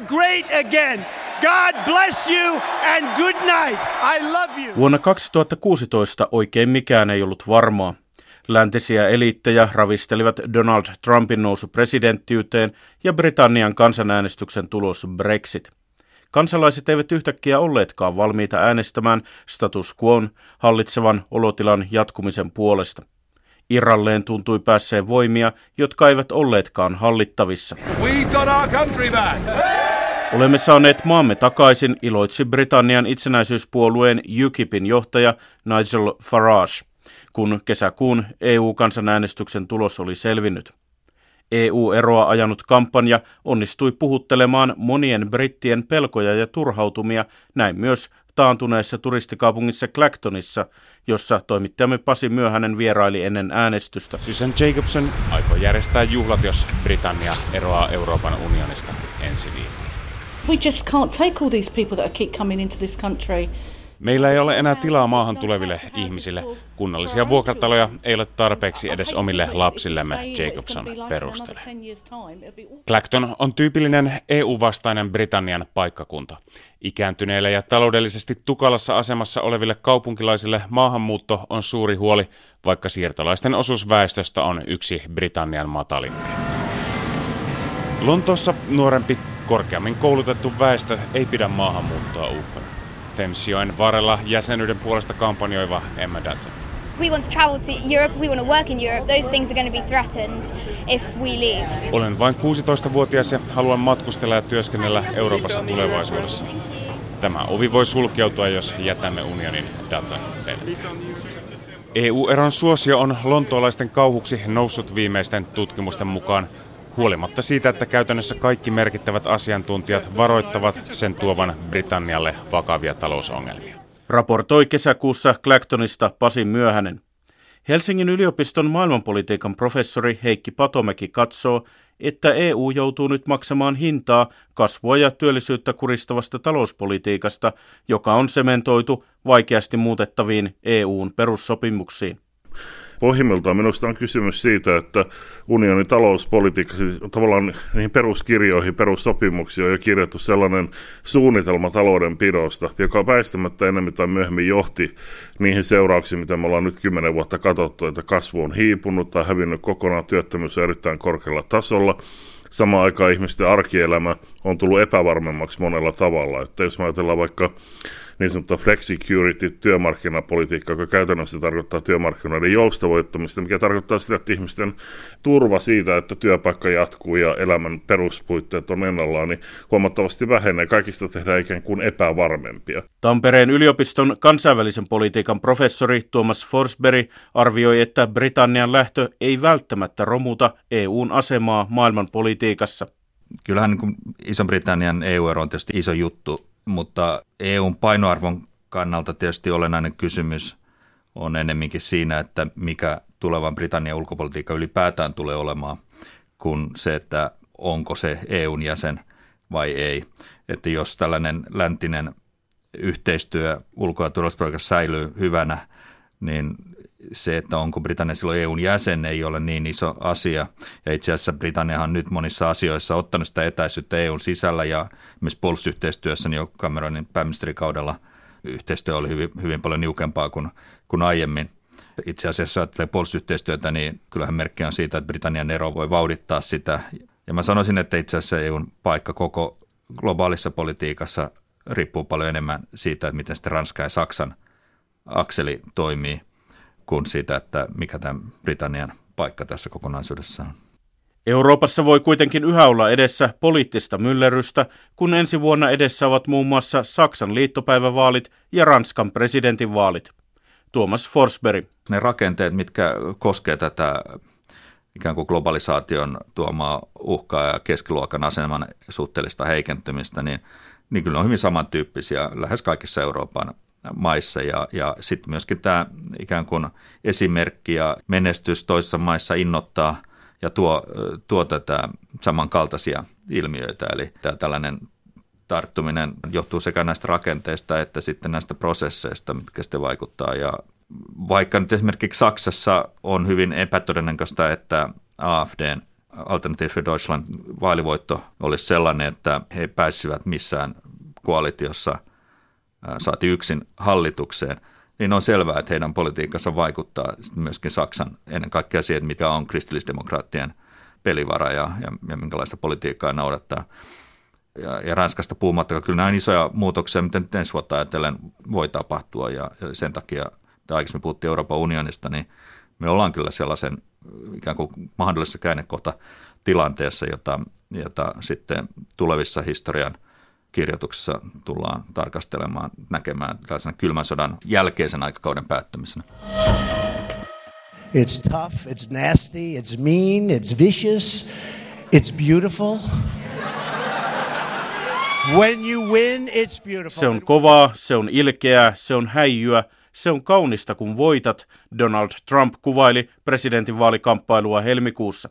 great again. God bless you and good night. I love you. Vuonna 2016 oikein mikään ei ollut varmaa. Läntisiä eliittejä ravistelivat Donald Trumpin nousu presidenttiyteen ja Britannian kansanäänestyksen tulos Brexit. Kansalaiset eivät yhtäkkiä olleetkaan valmiita äänestämään status quoon hallitsevan olotilan jatkumisen puolesta. Irralleen tuntui päässeen voimia, jotka eivät olleetkaan hallittavissa. Olemme saaneet maamme takaisin, iloitsi Britannian itsenäisyyspuolueen UKIPin johtaja Nigel Farage, kun kesäkuun EU-kansanäänestyksen tulos oli selvinnyt. EU-eroa ajanut kampanja onnistui puhuttelemaan monien brittien pelkoja ja turhautumia, näin myös taantuneessa turistikaupungissa Clactonissa, jossa toimittajamme Pasi Myöhänen vieraili ennen äänestystä. Susan Jacobson aikoo järjestää juhlat, jos Britannia eroaa Euroopan unionista ensi viikolla. We just can't take all these people that keep coming into this country Meillä ei ole enää tilaa maahan tuleville ihmisille. Kunnallisia vuokrataloja ei ole tarpeeksi edes omille lapsillemme, Jacobson perustelee. Clacton on tyypillinen EU-vastainen Britannian paikkakunta. Ikääntyneille ja taloudellisesti tukalassa asemassa oleville kaupunkilaisille maahanmuutto on suuri huoli, vaikka siirtolaisten osuus väestöstä on yksi Britannian matalimpia. Lontoossa nuorempi, korkeammin koulutettu väestö ei pidä maahanmuuttoa uhkana. Thamesjoen varrella jäsenyyden puolesta kampanjoiva Emma Dutton. We want to travel to Europe, we want to work in Europe. Those things are going to be threatened if we leave. Olen vain 16-vuotias ja haluan matkustella ja työskennellä Euroopassa tulevaisuudessa. Tämä ovi voi sulkeutua, jos jätämme unionin datan EU-eron suosio on lontoolaisten kauhuksi noussut viimeisten tutkimusten mukaan – huolimatta siitä, että käytännössä kaikki merkittävät asiantuntijat varoittavat sen tuovan Britannialle vakavia talousongelmia. Raportoi kesäkuussa Clactonista Pasi Myöhänen. Helsingin yliopiston maailmanpolitiikan professori Heikki Patomäki katsoo, että EU joutuu nyt maksamaan hintaa kasvua ja työllisyyttä kuristavasta talouspolitiikasta, joka on sementoitu vaikeasti muutettaviin EUn perussopimuksiin. Pohjimmiltaan minusta on kysymys siitä, että unionin talouspolitiikka, siis tavallaan niihin peruskirjoihin, perussopimuksiin on jo kirjattu sellainen suunnitelma taloudenpidosta, joka väistämättä enemmän tai myöhemmin johti niihin seurauksiin, mitä me ollaan nyt kymmenen vuotta katsottu, että kasvu on hiipunut tai hävinnyt kokonaan, työttömyys on erittäin korkealla tasolla. Samaan aikaan ihmisten arkielämä on tullut epävarmemmaksi monella tavalla. Että jos ajatellaan vaikka niin sanottua flexicurity työmarkkinapolitiikkaa, joka käytännössä tarkoittaa työmarkkinoiden joustavoittamista, mikä tarkoittaa sitä, että ihmisten turva siitä, että työpaikka jatkuu ja elämän peruspuitteet on ennallaan, niin huomattavasti vähenee. Kaikista tehdään ikään kuin epävarmempia. Tampereen yliopiston kansainvälisen politiikan professori Thomas Forsberg arvioi, että Britannian lähtö ei välttämättä romuta EUn asemaa maailman politiikassa. Kyllähän niin Iso-Britannian EU-ero on tietysti iso juttu mutta EUn painoarvon kannalta tietysti olennainen kysymys on enemminkin siinä, että mikä tulevan Britannian ulkopolitiikka ylipäätään tulee olemaan, kuin se, että onko se EUn jäsen vai ei. Että jos tällainen läntinen yhteistyö ulko- ja turvallisuuspolitiikassa säilyy hyvänä, niin se, että onko Britannia silloin EUn jäsen, ei ole niin iso asia. Ja itse asiassa Britanniahan on nyt monissa asioissa ottanut sitä etäisyyttä EUn sisällä ja myös puolustusyhteistyössä niin jo Cameronin pääministerikaudella yhteistyö oli hyvin, hyvin paljon niukempaa kuin, kuin aiemmin. Itse asiassa, jos ajattelee puolustusyhteistyötä, niin kyllähän merkki on siitä, että Britannian ero voi vauhdittaa sitä. Ja mä sanoisin, että itse asiassa EUn paikka koko globaalissa politiikassa riippuu paljon enemmän siitä, että miten sitten Ranska ja Saksan akseli toimii – kuin siitä, että mikä tämä Britannian paikka tässä kokonaisuudessa on. Euroopassa voi kuitenkin yhä olla edessä poliittista myllerrystä, kun ensi vuonna edessä ovat muun muassa Saksan liittopäivävaalit ja Ranskan presidentinvaalit. Tuomas Forsberg. Ne rakenteet, mitkä koskevat tätä ikään kuin globalisaation tuomaa uhkaa ja keskiluokan aseman suhteellista heikentymistä, niin, niin kyllä ne on hyvin samantyyppisiä lähes kaikissa Euroopan maissa ja, ja sitten myöskin tämä ikään kuin esimerkki ja menestys toisissa maissa innoittaa ja tuo, tuo tätä samankaltaisia ilmiöitä. Eli tämä tällainen tarttuminen johtuu sekä näistä rakenteista että sitten näistä prosesseista, mitkä sitten vaikuttaa. Ja vaikka nyt esimerkiksi Saksassa on hyvin epätodennäköistä, että AFDn Alternative for Deutschland vaalivoitto olisi sellainen, että he pääsivät missään koalitiossa, saati yksin hallitukseen, niin on selvää, että heidän politiikassa vaikuttaa myöskin Saksan ennen kaikkea siihen, mikä on kristillisdemokraattien pelivara ja, ja, ja minkälaista politiikkaa noudattaa. Ja, ja Ranskasta puhumatta, kyllä nämä isoja muutoksia, mitä nyt ensi vuotta ajatellen voi tapahtua ja, ja sen takia, tai aikaisemmin puhuttiin Euroopan unionista, niin me ollaan kyllä sellaisen ikään kuin mahdollisessa käännekohta tilanteessa, jota, jota sitten tulevissa historian kirjoituksissa tullaan tarkastelemaan, näkemään tällaisena kylmän sodan jälkeisen aikakauden päättymisenä. It's tough, it's nasty, it's mean, it's vicious, it's beautiful. When you win, it's beautiful. Se on kovaa, se on ilkeää, se on häijyä, se on kaunista kun voitat, Donald Trump kuvaili presidentinvaalikamppailua helmikuussa.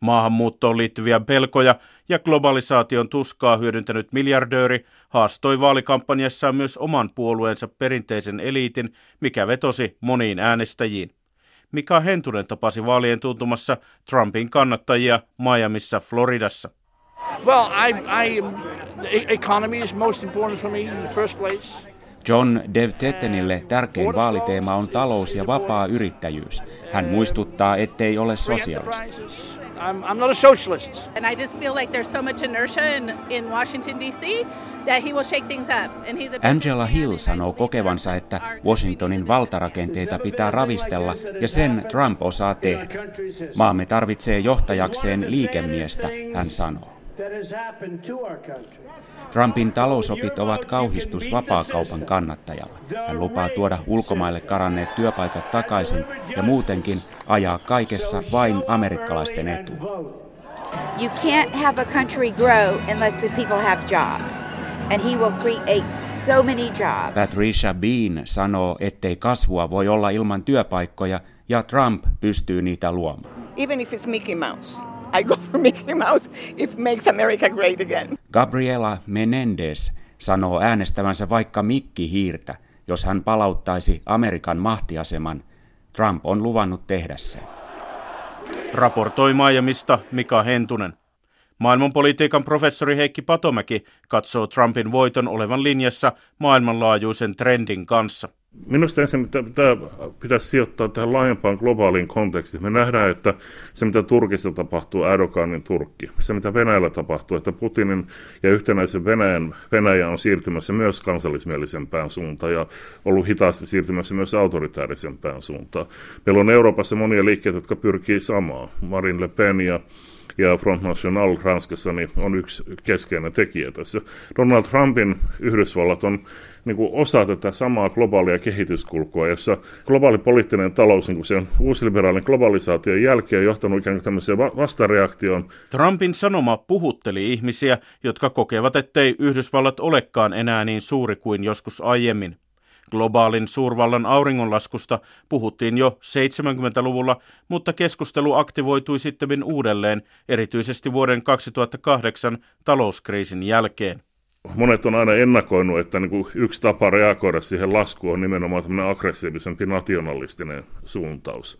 Maahanmuuttoon liittyviä pelkoja ja globalisaation tuskaa hyödyntänyt miljardööri haastoi vaalikampanjassaan myös oman puolueensa perinteisen eliitin, mikä vetosi moniin äänestäjiin. Mika Hentunen tapasi vaalien tuntumassa Trumpin kannattajia Miamissa, Floridassa. Well, I, I, economy is most important for me in the first place. John Dev Tettenille tärkein vaaliteema on talous ja vapaa yrittäjyys. Hän muistuttaa, ettei ole sosialisti. I'm, I'm not a socialist. And I just feel like there's so much inertia in, in Washington D.C. that he will shake things up. And he's a Angela Hill sanoo kokevansa, että Washingtonin valtarakenteita pitää ravistella ja sen Trump osaa tehdä. Maamme tarvitsee johtajakseen liikemiestä, hän sanoo. Trumpin talousopit ovat kauhistus vapaakaupan kannattajalle. Hän lupaa tuoda ulkomaille karanneet työpaikat takaisin ja muutenkin ajaa kaikessa vain amerikkalaisten etua. You can't have a country grow unless the people have jobs. And he will create so many jobs. Patricia Bean sanoo, ettei kasvua voi olla ilman työpaikkoja ja Trump pystyy niitä luomaan. Even if it's Mickey Mouse. I go for Mickey Mouse if makes America great again. Gabriela Menendez sanoo äänestävänsä vaikka Mikki Hiirtä, jos hän palauttaisi Amerikan mahtiaseman. Trump on luvannut tehdä sen. Raportoi Miamista Mika Hentunen. Maailmanpolitiikan professori Heikki Patomäki katsoo Trumpin voiton olevan linjassa maailmanlaajuisen trendin kanssa. Minusta ensin tämä pitäisi sijoittaa tähän laajempaan globaaliin kontekstiin. Me nähdään, että se mitä Turkissa tapahtuu, Erdoganin Turkki, se mitä Venäjällä tapahtuu, että Putinin ja yhtenäisen Venäjän, Venäjä on siirtymässä myös kansallismielisempään suuntaan ja ollut hitaasti siirtymässä myös autoritaarisempään suuntaan. Meillä on Euroopassa monia liikkeitä, jotka pyrkii samaan. Marine Le Pen ja ja Front National Ranskassa niin on yksi keskeinen tekijä tässä. Donald Trumpin Yhdysvallat on niin kuin osa tätä samaa globaalia kehityskulkua, jossa globaali poliittinen talous niin kuin sen uusliberaalin globalisaation jälkeen on johtanut ikään kuin tämmöiseen vastareaktioon. Trumpin sanoma puhutteli ihmisiä, jotka kokevat, ettei Yhdysvallat olekaan enää niin suuri kuin joskus aiemmin. Globaalin suurvallan auringonlaskusta puhuttiin jo 70-luvulla, mutta keskustelu aktivoitui sitten uudelleen, erityisesti vuoden 2008 talouskriisin jälkeen. Monet on aina ennakoinut, että niin kuin yksi tapa reagoida siihen laskuun on nimenomaan tämmöinen aggressiivisempi nationalistinen suuntaus.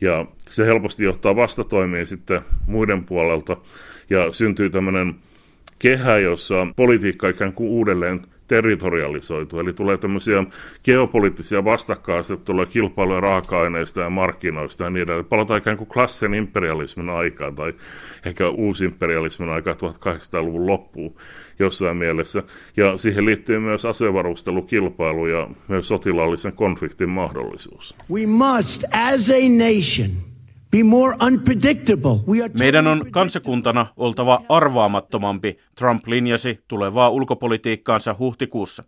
Ja se helposti johtaa vastatoimiin sitten muiden puolelta ja syntyy tämmöinen kehä, jossa politiikka ikään kuin uudelleen territorialisoitu, eli tulee tämmöisiä geopoliittisia vastakkainasetteluja kilpailuja raaka-aineista ja markkinoista ja niin edelleen. Palataan ikään kuin klassisen imperialismin aikaan tai ehkä imperialismin aikaa 1800-luvun loppuun jossain mielessä. Ja siihen liittyy myös asevarustelukilpailu ja myös sotilaallisen konfliktin mahdollisuus. We must as a nation meidän on kansakuntana oltava arvaamattomampi, Trump linjasi tulevaa ulkopolitiikkaansa huhtikuussa.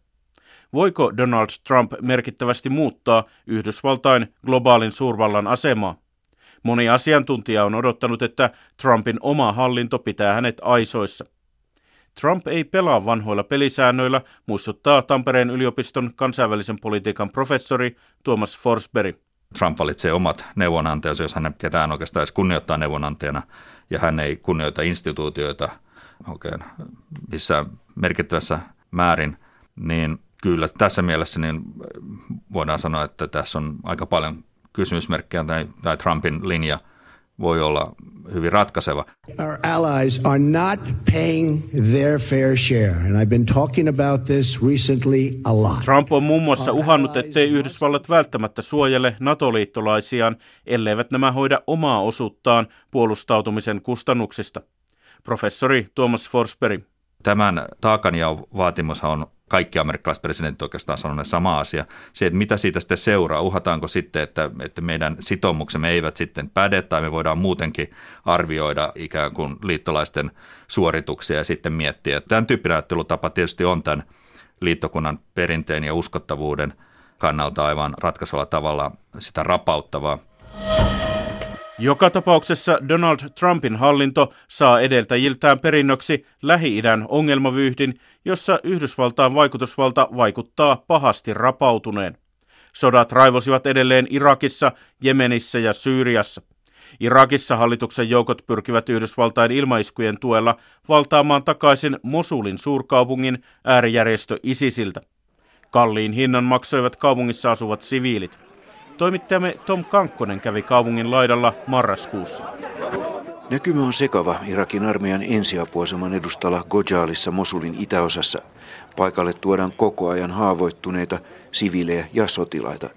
Voiko Donald Trump merkittävästi muuttaa Yhdysvaltain globaalin suurvallan asemaa? Moni asiantuntija on odottanut, että Trumpin oma hallinto pitää hänet aisoissa. Trump ei pelaa vanhoilla pelisäännöillä, muistuttaa Tampereen yliopiston kansainvälisen politiikan professori Thomas Forsberg. Trump valitsee omat neuvonantajansa, jos hän ketään oikeastaan edes kunnioittaa neuvonantajana, ja hän ei kunnioita instituutioita oikein missään merkittävässä määrin, niin kyllä tässä mielessä niin voidaan sanoa, että tässä on aika paljon kysymysmerkkejä tai, tai Trumpin linja voi olla hyvin ratkaiseva. Our allies are not paying their fair share, and I've been talking about this recently a lot. Trump on muun muassa uhannut, ettei Yhdysvallat välttämättä suojele NATO-liittolaisiaan, elleivät nämä hoida omaa osuuttaan puolustautumisen kustannuksista. Professori Thomas Forsberg. Tämän taakanjaon vaatimus on kaikki amerikkalaiset presidentit oikeastaan sanoneet sama asia. Se, että mitä siitä sitten seuraa, uhataanko sitten, että, että meidän sitoumuksemme eivät sitten päde tai me voidaan muutenkin arvioida ikään kuin liittolaisten suorituksia ja sitten miettiä. Tämän tyyppinen ajattelutapa tietysti on tämän liittokunnan perinteen ja uskottavuuden kannalta aivan ratkaisevalla tavalla sitä rapauttavaa. Joka tapauksessa Donald Trumpin hallinto saa edeltäjiltään perinnöksi Lähi-idän ongelmavyyhdin, jossa Yhdysvaltain vaikutusvalta vaikuttaa pahasti rapautuneen. Sodat raivosivat edelleen Irakissa, Jemenissä ja Syyriassa. Irakissa hallituksen joukot pyrkivät Yhdysvaltain ilmaiskujen tuella valtaamaan takaisin Mosulin suurkaupungin äärijärjestö ISISiltä. Kalliin hinnan maksoivat kaupungissa asuvat siviilit. Toimittajamme Tom Kankkonen kävi kaupungin laidalla marraskuussa. Näkymä on sekava Irakin armeijan ensiapuaseman edustalla Gojalissa Mosulin itäosassa. Paikalle tuodaan koko ajan haavoittuneita siviilejä ja sotilaita.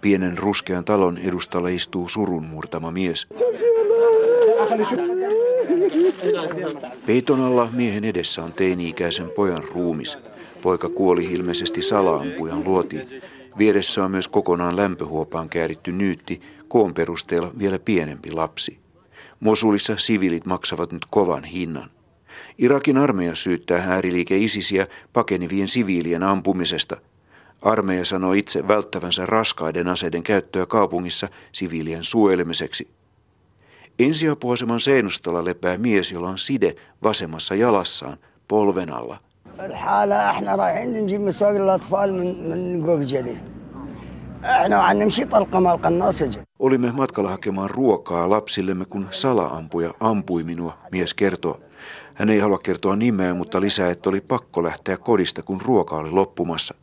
Pienen ruskean talon edustalla istuu surun murtama mies. Peiton alla miehen edessä on teini-ikäisen pojan ruumis. Poika kuoli ilmeisesti salaampujan luotiin. Vieressä on myös kokonaan lämpöhuopaan kääritty nyytti, koon perusteella vielä pienempi lapsi. Mosulissa siviilit maksavat nyt kovan hinnan. Irakin armeija syyttää ääriliike ISISiä pakenivien siviilien ampumisesta. Armeija sanoo itse välttävänsä raskaiden aseiden käyttöä kaupungissa siviilien suojelemiseksi. Ensiapuaseman seinustolla lepää mies, jolla on side vasemmassa jalassaan polven alla – الحالة احنا رايحين نجيب مساق الاطفال من من قوقجلي احنا وعن نمشي طلقة مال قناص Olimme matkalla hakemaan ruokaa lapsillemme, kun salaampuja ampui minua, mies kertoo. Hän ei halua kertoa nimeä, mutta lisää, että oli pakko lähteä kodista, kun ruoka oli loppumassa.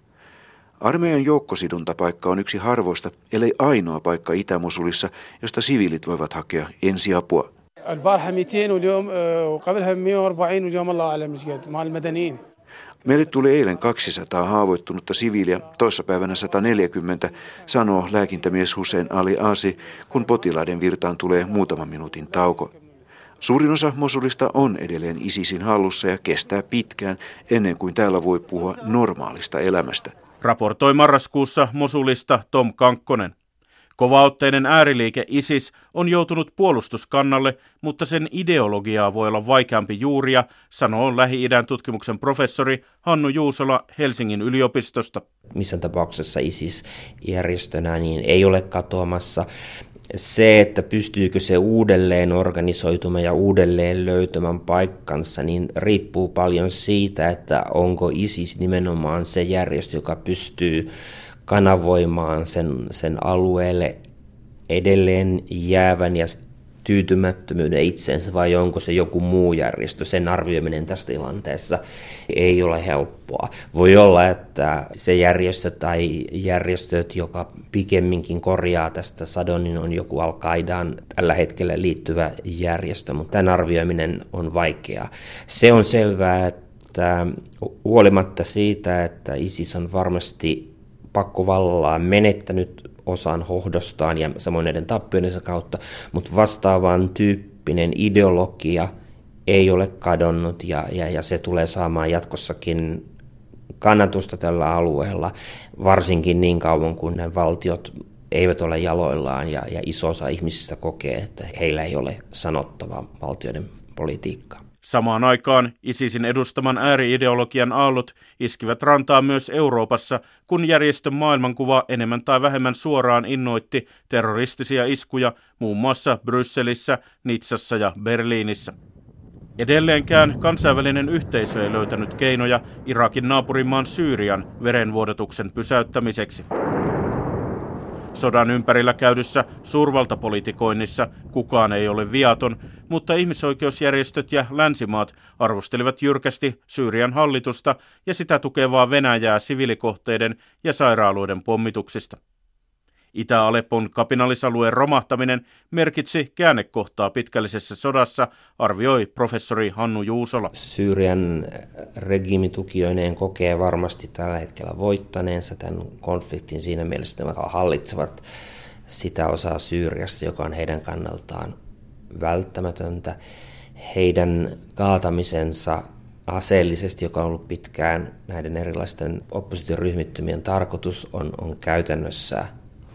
Armeijan joukkosiduntapaikka on yksi harvoista, ellei ainoa paikka Itä-Mosulissa, josta siviilit voivat hakea ensiapua. البارحة 200 واليوم وقبلها 140 واليوم الله أعلم ايش قد مال المدنيين Meille tuli eilen 200 haavoittunutta siviiliä, toissapäivänä 140, sanoo lääkintämies Hussein Ali Asi, kun potilaiden virtaan tulee muutaman minuutin tauko. Suurin osa Mosulista on edelleen ISISin hallussa ja kestää pitkään ennen kuin täällä voi puhua normaalista elämästä. Raportoi marraskuussa Mosulista Tom Kankkonen. Kovaotteinen ääriliike ISIS on joutunut puolustuskannalle, mutta sen ideologiaa voi olla vaikeampi juuria, sanoo Lähi-idän tutkimuksen professori Hannu Juusola Helsingin yliopistosta. Missä tapauksessa ISIS-järjestönä niin ei ole katoamassa. Se, että pystyykö se uudelleen organisoitumaan ja uudelleen löytämään paikkansa, niin riippuu paljon siitä, että onko ISIS nimenomaan se järjestö, joka pystyy kanavoimaan sen, sen alueelle edelleen jäävän ja tyytymättömyyden itseensä vai onko se joku muu järjestö. Sen arvioiminen tässä tilanteessa ei ole helppoa. Voi olla, että se järjestö tai järjestöt, joka pikemminkin korjaa tästä sadon, niin on joku al tällä hetkellä liittyvä järjestö, mutta tämän arvioiminen on vaikeaa. Se on selvää, että huolimatta siitä, että ISIS on varmasti pakkovallallaan menettänyt osan hohdostaan ja samoin näiden tappioidensa kautta, mutta vastaavan tyyppinen ideologia ei ole kadonnut ja, ja, ja se tulee saamaan jatkossakin kannatusta tällä alueella, varsinkin niin kauan kuin nämä valtiot eivät ole jaloillaan ja, ja iso osa ihmisistä kokee, että heillä ei ole sanottavaa valtioiden politiikkaa. Samaan aikaan ISISin edustaman ääriideologian aallot iskivät rantaa myös Euroopassa, kun järjestön maailmankuva enemmän tai vähemmän suoraan innoitti terroristisia iskuja muun muassa Brysselissä, Nitsassa ja Berliinissä. Edelleenkään kansainvälinen yhteisö ei löytänyt keinoja Irakin naapurimaan Syyrian verenvuodatuksen pysäyttämiseksi. Sodan ympärillä käydyssä suurvaltapolitikoinnissa kukaan ei ole viaton, mutta ihmisoikeusjärjestöt ja länsimaat arvostelivat jyrkästi Syyrian hallitusta ja sitä tukevaa Venäjää sivilikohteiden ja sairaaloiden pommituksista. Itä-Aleppon kapinallisalueen romahtaminen merkitsi käännekohtaa pitkällisessä sodassa, arvioi professori Hannu Juusola. Syyrian regiimitukijoineen kokee varmasti tällä hetkellä voittaneensa tämän konfliktin siinä mielessä, että ne hallitsevat sitä osaa Syyriasta, joka on heidän kannaltaan välttämätöntä. Heidän kaatamisensa aseellisesti, joka on ollut pitkään näiden erilaisten oppositioryhmittymien tarkoitus, on, on käytännössä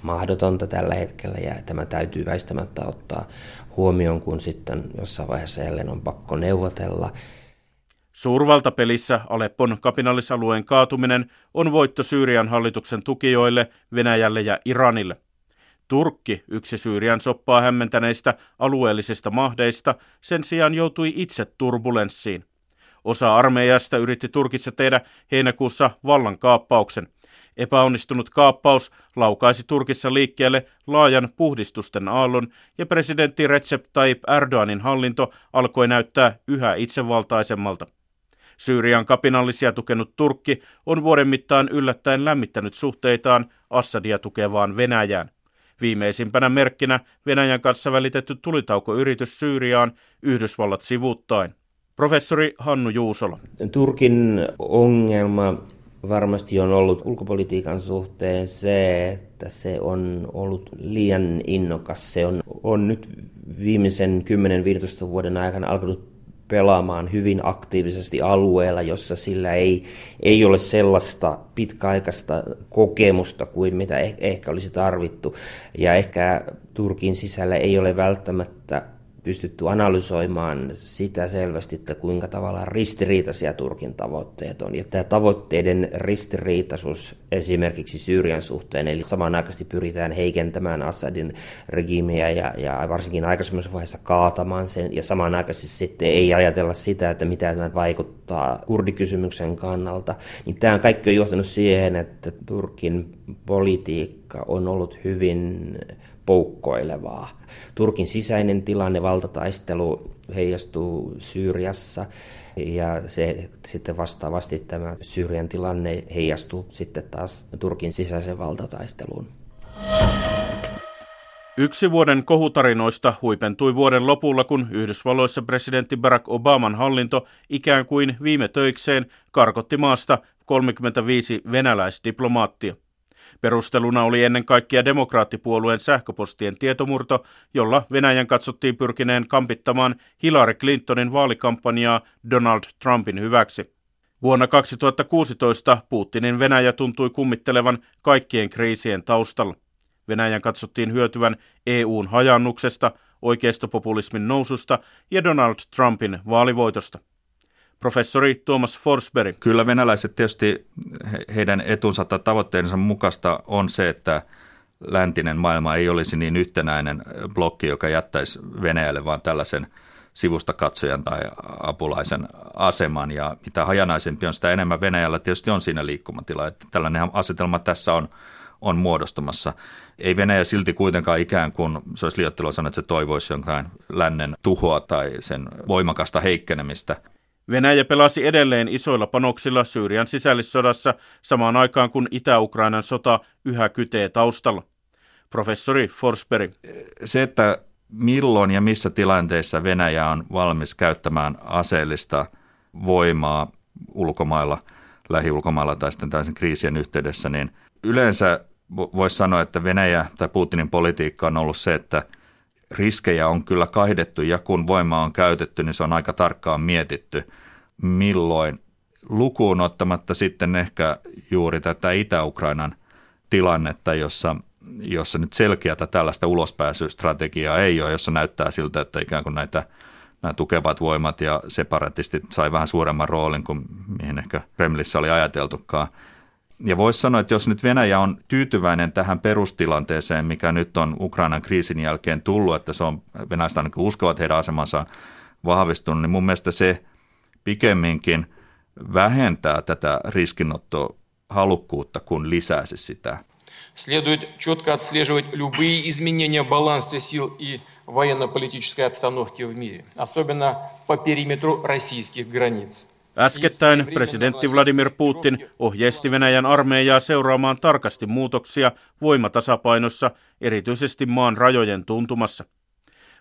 mahdotonta tällä hetkellä ja tämä täytyy väistämättä ottaa huomioon, kun sitten jossain vaiheessa jälleen on pakko neuvotella. Suurvaltapelissä Aleppon kapinallisalueen kaatuminen on voitto Syyrian hallituksen tukijoille, Venäjälle ja Iranille. Turkki, yksi Syyrian soppaa hämmentäneistä alueellisista mahdeista, sen sijaan joutui itse turbulenssiin. Osa armeijasta yritti Turkissa tehdä heinäkuussa vallankaappauksen. Epäonnistunut kaappaus laukaisi Turkissa liikkeelle laajan puhdistusten aallon ja presidentti Recep Tayyip Erdoganin hallinto alkoi näyttää yhä itsevaltaisemmalta. Syyrian kapinallisia tukenut Turkki on vuoden mittaan yllättäen lämmittänyt suhteitaan Assadia tukevaan Venäjään. Viimeisimpänä merkkinä Venäjän kanssa välitetty tulitaukoyritys Syyriaan Yhdysvallat sivuuttaen. Professori Hannu Juusola. Turkin ongelma varmasti on ollut ulkopolitiikan suhteen se, että se on ollut liian innokas. Se on, on nyt viimeisen 10-15 vuoden aikana alkanut pelaamaan hyvin aktiivisesti alueella, jossa sillä ei, ei ole sellaista pitkäaikaista kokemusta kuin mitä ehkä olisi tarvittu. Ja ehkä Turkin sisällä ei ole välttämättä pystytty analysoimaan sitä selvästi, että kuinka tavallaan ristiriitaisia Turkin tavoitteet on. Ja tämä tavoitteiden ristiriitaisuus esimerkiksi Syyrian suhteen, eli samanaikaisesti pyritään heikentämään Assadin regiimiä ja, ja varsinkin aikaisemmassa vaiheessa kaatamaan sen, ja samanaikaisesti sitten ei ajatella sitä, että mitä tämä vaikuttaa kurdikysymyksen kannalta. Niin tämä kaikki on johtanut siihen, että Turkin politiikka on ollut hyvin poukkoilevaa. Turkin sisäinen tilanne, valtataistelu heijastuu Syyriassa ja se sitten vastaavasti tämä Syyrian tilanne heijastuu sitten taas Turkin sisäiseen valtataisteluun. Yksi vuoden kohutarinoista huipentui vuoden lopulla, kun Yhdysvalloissa presidentti Barack Obaman hallinto ikään kuin viime töikseen karkotti maasta 35 venäläisdiplomaattia. Perusteluna oli ennen kaikkea demokraattipuolueen sähköpostien tietomurto, jolla Venäjän katsottiin pyrkineen kampittamaan Hillary Clintonin vaalikampanjaa Donald Trumpin hyväksi. Vuonna 2016 Putinin Venäjä tuntui kummittelevan kaikkien kriisien taustalla. Venäjän katsottiin hyötyvän EUn hajannuksesta, oikeistopopulismin noususta ja Donald Trumpin vaalivoitosta. Professori Thomas Forsberg. Kyllä venäläiset tietysti heidän etunsa tai tavoitteensa mukaista on se, että läntinen maailma ei olisi niin yhtenäinen blokki, joka jättäisi Venäjälle vaan tällaisen sivusta katsojan tai apulaisen aseman. Ja mitä hajanaisempi on, sitä enemmän Venäjällä tietysti on siinä liikkumatila. Että tällainen asetelma tässä on, on muodostumassa. Ei Venäjä silti kuitenkaan ikään kuin, se olisi liioittelua sanoa, että se toivoisi jonkin lännen tuhoa tai sen voimakasta heikkenemistä. Venäjä pelasi edelleen isoilla panoksilla Syyrian sisällissodassa samaan aikaan kun Itä-Ukrainan sota yhä kytee taustalla. Professori Forsberg. Se, että milloin ja missä tilanteissa Venäjä on valmis käyttämään aseellista voimaa ulkomailla, lähiulkomailla tai sitten tällaisen kriisien yhteydessä, niin yleensä voisi sanoa, että Venäjä tai Putinin politiikka on ollut se, että – riskejä on kyllä kahdettu ja kun voima on käytetty, niin se on aika tarkkaan mietitty, milloin lukuun ottamatta sitten ehkä juuri tätä Itä-Ukrainan tilannetta, jossa, jossa nyt selkeätä tällaista ulospääsystrategiaa ei ole, jossa näyttää siltä, että ikään kuin näitä nämä tukevat voimat ja separatistit sai vähän suuremman roolin kuin mihin ehkä Kremlissä oli ajateltukaan – ja voisi sanoa, että jos nyt Venäjä on tyytyväinen tähän perustilanteeseen, mikä nyt on Ukrainan kriisin jälkeen tullut, että se on venäläiset ainakin uskovat heidän asemansa vahvistunut, niin mun mielestä se pikemminkin vähentää tätä riskinottohalukkuutta, kun lisäisi sitä. Следует четко отслеживать любые изменения баланса сил и военно-политической обстановки в мире, особенно по периметру российских границ. Äskettäin presidentti Vladimir Putin ohjeisti Venäjän armeijaa seuraamaan tarkasti muutoksia voimatasapainossa, erityisesti maan rajojen tuntumassa.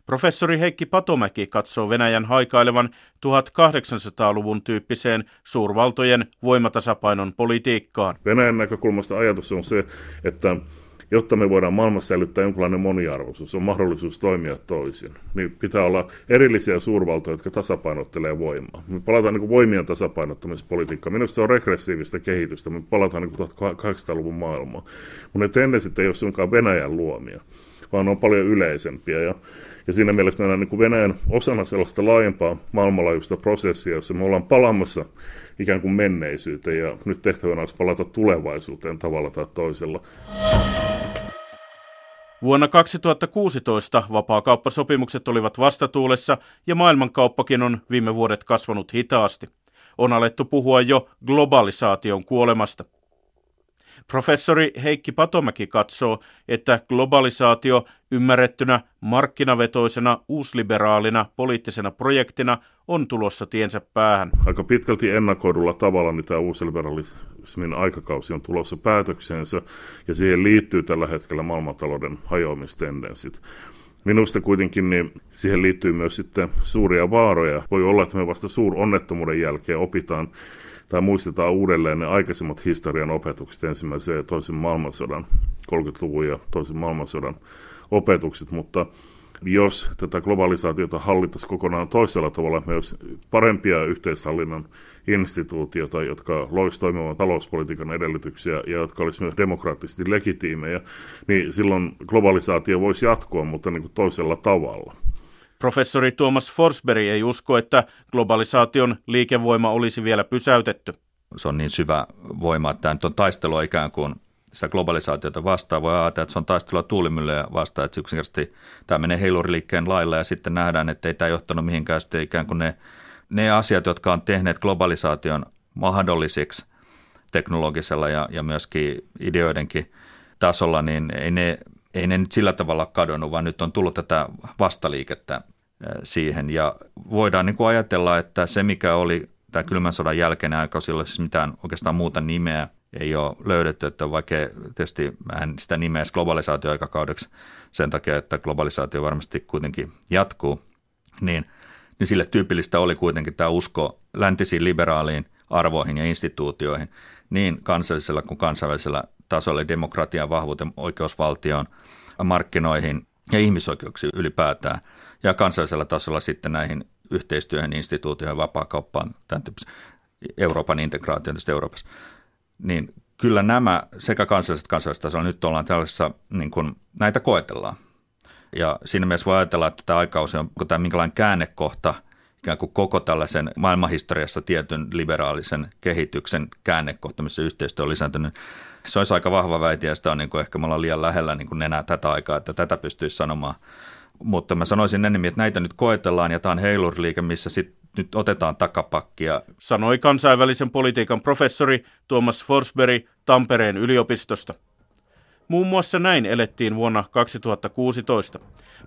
Professori Heikki Patomäki katsoo Venäjän haikailevan 1800-luvun tyyppiseen suurvaltojen voimatasapainon politiikkaan. Venäjän näkökulmasta ajatus on se, että jotta me voidaan maailmassa säilyttää jonkinlainen moniarvoisuus, on mahdollisuus toimia toisin. Niin pitää olla erillisiä suurvaltoja, jotka tasapainottelee voimaa. Me palataan niin voimien tasapainottamispolitiikkaan. Minusta se on regressiivistä kehitystä. Me palataan niin 1800-luvun maailmaan. Mutta ne tendenssit ei ole suinkaan Venäjän luomia, vaan on paljon yleisempiä. Ja ja siinä mielessä meillä niin Venäjän osana sellaista laajempaa maailmanlaajuista prosessia, jossa me ollaan palaamassa ikään kuin menneisyyteen ja nyt tehtävänä olisi palata tulevaisuuteen tavalla tai toisella. Vuonna 2016 vapaakauppasopimukset olivat vastatuulessa ja maailmankauppakin on viime vuodet kasvanut hitaasti. On alettu puhua jo globalisaation kuolemasta. Professori Heikki Patomäki katsoo, että globalisaatio ymmärrettynä markkinavetoisena uusliberaalina poliittisena projektina on tulossa tiensä päähän. Aika pitkälti ennakoidulla tavalla niin tämä uusliberalismin aikakausi on tulossa päätökseensä ja siihen liittyy tällä hetkellä maailmantalouden hajoamistendenssit. Minusta kuitenkin niin siihen liittyy myös sitten suuria vaaroja. Voi olla, että me vasta suuronnettomuuden jälkeen opitaan tai muistetaan uudelleen ne aikaisemmat historian opetukset, ensimmäisen ja toisen maailmansodan, 30-luvun ja toisen maailmansodan opetukset, mutta jos tätä globalisaatiota hallittaisiin kokonaan toisella tavalla, me olisi parempia yhteishallinnon instituutioita, jotka loisivat toimivan talouspolitiikan edellytyksiä ja jotka olisivat myös demokraattisesti legitiimejä, niin silloin globalisaatio voisi jatkua, mutta niin kuin toisella tavalla. Professori Tuomas Forsberg ei usko, että globalisaation liikevoima olisi vielä pysäytetty. Se on niin syvä voima, että nyt on taistelua ikään kuin sitä globalisaatiota vastaan. Voi ajatella, että se on taistelua tuulimyllyä vastaan, että yksinkertaisesti tämä menee heiluriliikkeen lailla ja sitten nähdään, että ei tämä johtanut mihinkään sitten ikään kuin ne, ne asiat, jotka on tehneet globalisaation mahdollisiksi teknologisella ja, ja myöskin ideoidenkin tasolla, niin ei ne, ei ne nyt sillä tavalla kadonnut, vaan nyt on tullut tätä vastaliikettä siihen. Ja voidaan niin kuin ajatella, että se mikä oli tämä kylmän sodan jälkeen aika silloin siis mitään oikeastaan muuta nimeä ei ole löydetty, että vaikka tietysti en sitä nimeä globalisaatioaikakaudeksi sen takia, että globalisaatio varmasti kuitenkin jatkuu, niin, niin sille tyypillistä oli kuitenkin tämä usko läntisiin liberaaliin arvoihin ja instituutioihin niin kansallisella kuin kansainvälisellä tasolla, demokratian vahvuuteen, oikeusvaltioon, markkinoihin ja ihmisoikeuksiin ylipäätään ja kansallisella tasolla sitten näihin yhteistyöhön, instituutioihin, vapaakauppaan, tämän Euroopan integraatioon Euroopassa. Niin kyllä nämä sekä kansalliset kansallisella tasolla nyt ollaan tällaisessa, niin kuin, näitä koetellaan. Ja siinä mielessä voi ajatella, että tämä aikausi on tämä minkälainen käännekohta ikään kuin koko tällaisen maailmanhistoriassa tietyn liberaalisen kehityksen käännekohta, missä yhteistyö on lisääntynyt. Se olisi aika vahva väite ja sitä on niin kuin ehkä me ollaan liian lähellä niin kuin enää tätä aikaa, että tätä pystyisi sanomaan – mutta mä sanoisin enemmän, että näitä nyt koetellaan ja tämä on heiluriliike, missä sit nyt otetaan takapakkia. Sanoi kansainvälisen politiikan professori Thomas Forsberg Tampereen yliopistosta. Muun muassa näin elettiin vuonna 2016.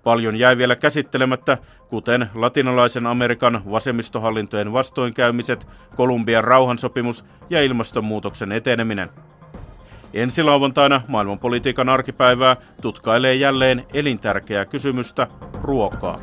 Paljon jäi vielä käsittelemättä, kuten latinalaisen Amerikan vasemmistohallintojen vastoinkäymiset, Kolumbian rauhansopimus ja ilmastonmuutoksen eteneminen. Ensi lauantaina maailmanpolitiikan arkipäivää tutkailee jälleen elintärkeää kysymystä, ruokaa.